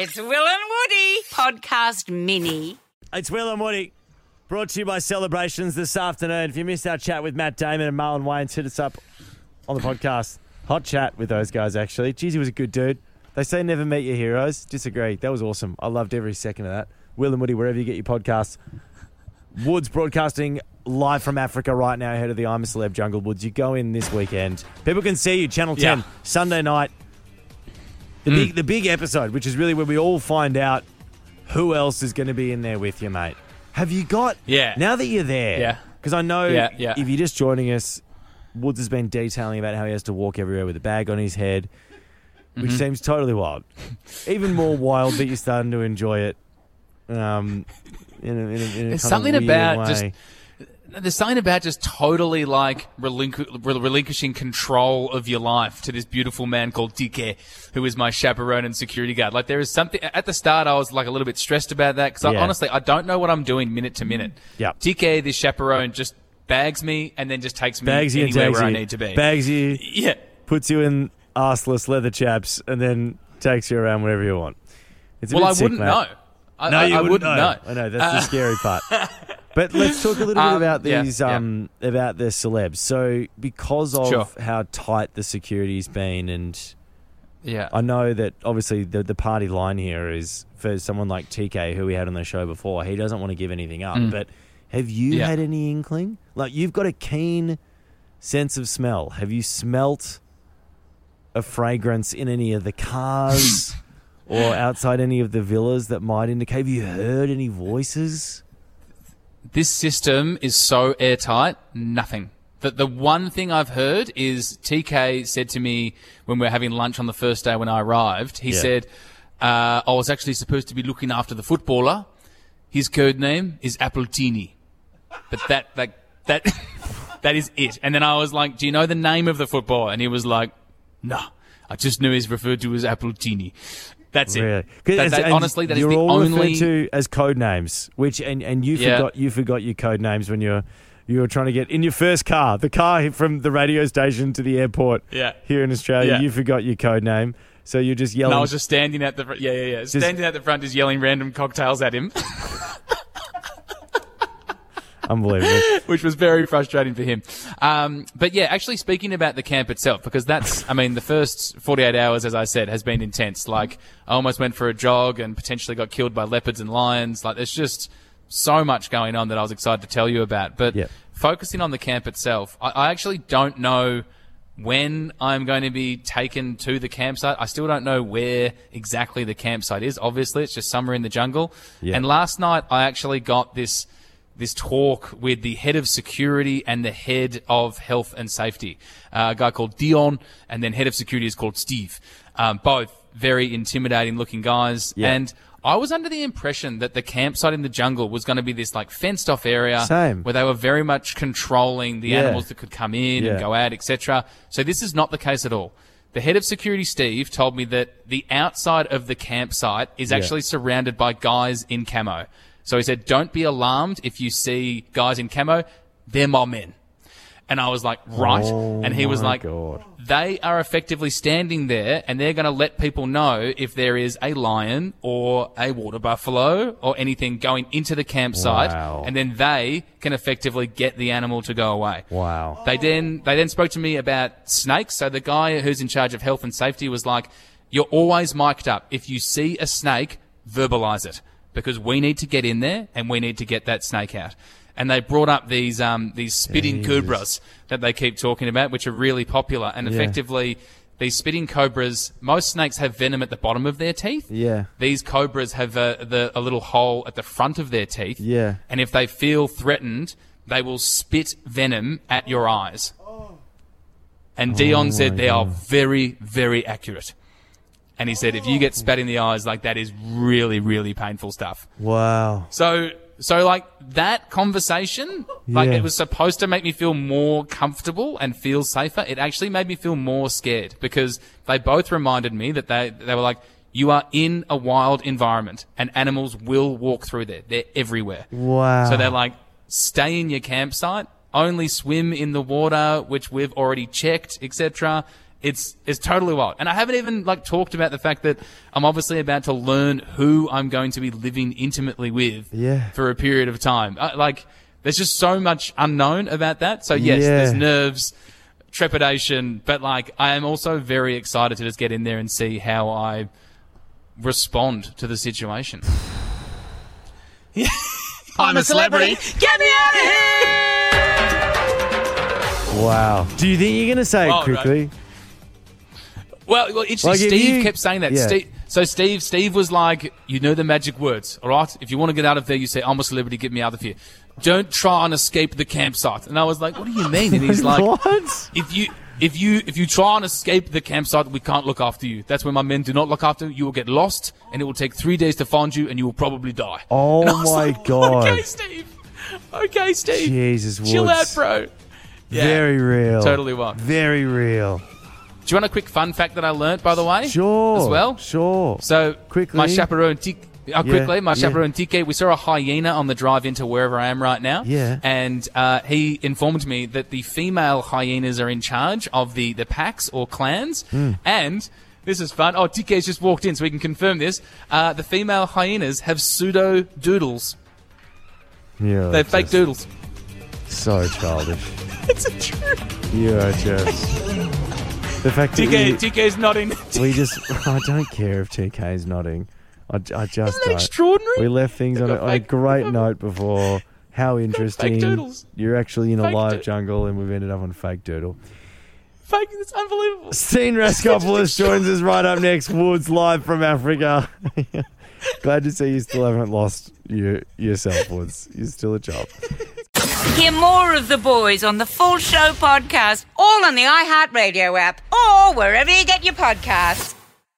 It's Will and Woody podcast mini. It's Will and Woody, brought to you by Celebrations this afternoon. If you missed our chat with Matt Damon and Marlon Wayne, hit us up on the podcast. Hot chat with those guys, actually. Jeez, he was a good dude. They say never meet your heroes. Disagree. That was awesome. I loved every second of that. Will and Woody, wherever you get your podcasts. Woods broadcasting live from Africa right now ahead of the I'm a Celeb Jungle Woods. You go in this weekend. People can see you, Channel 10, Yeah. Sunday night. The, big, the big episode, which is really where we all find out who else is going to be in there with you, mate. Have you got. Yeah. Now that you're there. Yeah. Because I know Yeah, yeah. if you're just joining us, Woods has been detailing about how he has to walk everywhere with a bag on his head, which Mm-hmm. seems totally wild. Even more wild that you're starting to enjoy it. Um, in a, in a, in a There's kind of something about way. just there's something about just totally like relinqu- relinquishing control of your life to this beautiful man called Dike, who is my chaperone and security guard. Like there is something at the start, I was like a little bit stressed about that because Yeah. honestly, I don't know what I'm doing minute to minute. Yep. Dike, this chaperone, just bags me and then just takes me bags you anywhere where you. I need to be. Bags you, yeah. puts you in arseless leather chaps, and then takes you around wherever you want. It's a Well, I sick, wouldn't mate. know. I, No, I, you I wouldn't, wouldn't know. I know that's the uh, scary part. But let's talk a little bit Um, about these yeah. um about the celebs. So because of Sure. how tight the security's been, and Yeah. I know that obviously the the party line here is for someone like TK who we had on the show before. He doesn't want to give anything up. But have you Mm. Yeah. had any inkling? Like you've got a keen sense of smell. Have you smelt a fragrance in any of the cars? Or outside any of the villas that might indicate. Have you heard any voices? This system is so airtight, nothing. That the one thing I've heard is TK said to me when we were having lunch on the first day when I arrived, he Yeah. said, uh, I was actually supposed to be looking after the footballer. His code name is Appletini. But that, that, that, that is it. And then I was like, do you know the name of the footballer? And he was like, no, I just knew he's referred to as Appletini. That's it. Really? That- that- honestly, that is you're the all only. to as code names, which and, and you Yeah. forgot you forgot your code names when you're you were trying to get in your first car, the car from the radio station to the airport. Yeah. here in Australia, Yeah. you forgot your code name, so you're just yelling. And I was just standing at the fr- yeah yeah yeah standing at the front just yelling random cocktails at him, unbelievable. which was very frustrating for him. Um, but yeah, actually speaking about the camp itself, because that's I mean the first 48 hours, as I said, has been intense. Like I almost went for a jog and potentially got killed by leopards and lions. Like there's just so much going on that I was excited to tell you about. But Yep. focusing on the camp itself, I, I actually don't know when I'm going to be taken to the campsite. I still don't know where exactly the campsite is. Obviously, it's just somewhere in the jungle. Yeah. And last night, I actually got this this talk with the head of security and the head of health and safety, uh, a guy called Dion, and then head of security is called Steve. Um, both very intimidating looking guys. Yeah. And I was under the impression that the campsite in the jungle was going to be this like fenced off area Same. where they were very much controlling the Yeah. animals that could come in Yeah. and go out, etc. So this is not the case at all. The head of security, Steve, told me that the outside of the campsite is actually surrounded by guys in camo. So he said, don't be alarmed if you see guys in camo. They're my men. And I was like, right. Oh and he was like, God. they are effectively standing there and they're going to let people know if there is a lion or a water buffalo or anything going into the campsite. Wow. And then they can effectively get the animal to go away. Wow. They then they then spoke to me about snakes. So the guy who's in charge of health and safety was like, "You're always mic'd up. If you see a snake, verbalize it because we need to get in there and we need to get that snake out." And they brought up these um, these spitting Jesus. cobras that they keep talking about, which are really popular. And Yeah. effectively, these spitting cobras, most snakes have venom at the bottom of their teeth. Yeah. These cobras have a, the, a little hole at the front of their teeth. Yeah. And if they feel threatened, they will spit venom at your eyes. And Dion said they are very, very accurate. And he said if you get spat in the eyes, like that is really, really painful stuff. Wow. So, so like that conversation, like Yeah. it was supposed to make me feel more comfortable and feel safer. It actually made me feel more scared because they both reminded me that they, they were like, you are in a wild environment and animals will walk through there. They're everywhere. Wow. So they're like, stay in your campsite, only swim in the water, which we've already checked, etc. It's it's totally wild, and I haven't even like talked about the fact that I'm obviously about to learn who I'm going to be living intimately with Yeah. for a period of time. I, like, there's just so much unknown about that. So yes, Yeah. there's nerves, trepidation, but like I am also very excited to just get in there and see how I respond to the situation. I'm a celebrity. Get me out of here! Wow. Do you think you're going to say it Well, quickly? Well, well interesting. Like, Steve you- kept saying that. yeah. Steve, so Steve, Steve was like, "You know the magic words, all right? If you want to get out of there, you say, I'm a celebrity. Get me out of here. Don't try and escape the campsite." And I was like, "What do you mean?" And he's like, what? if you if you if you try and escape the campsite, we can't look after you. That's when my men do not look after you. You will get lost, and it will take three days to find you, and you will probably die. Oh And I was my like, God. Okay, Steve. Okay, Steve. Jesus, Chill Woods. out, bro. Yeah. Very real. Totally wild. Very real. Do you want a quick fun fact that I learnt, by the way? Sure. As well? Sure. So, Quickly. my chaperone, T- uh, quickly, my yeah. chaperone TK, we saw a hyena on the drive into wherever I am right now. Yeah. And uh, he informed me that the female hyenas are in charge of the, the packs or clans. Hmm. And this is fun. Oh, TK's just walked in, so we can confirm this. Uh, the female hyenas have pseudo doodles. You're They're fake doodles. So childish. It's a truth. You are just. The fact that TK, you, TK's nodding. we just. I don't care if TK's nodding. I, I just Isn't that don't. extraordinary? We left things on a, on a fake- great note before. How interesting. doodles. You're actually in a Fake live jungle and we've ended up on fake doodle. Fake, it's unbelievable. Steen Raskopoulos joins us right up next. Woods live from Africa. Glad to see you still haven't lost your, yourself, Woods. You're still a job. Hear more of the boys on the Full Show podcast, all on the iHeartRadio app or wherever you get your podcasts.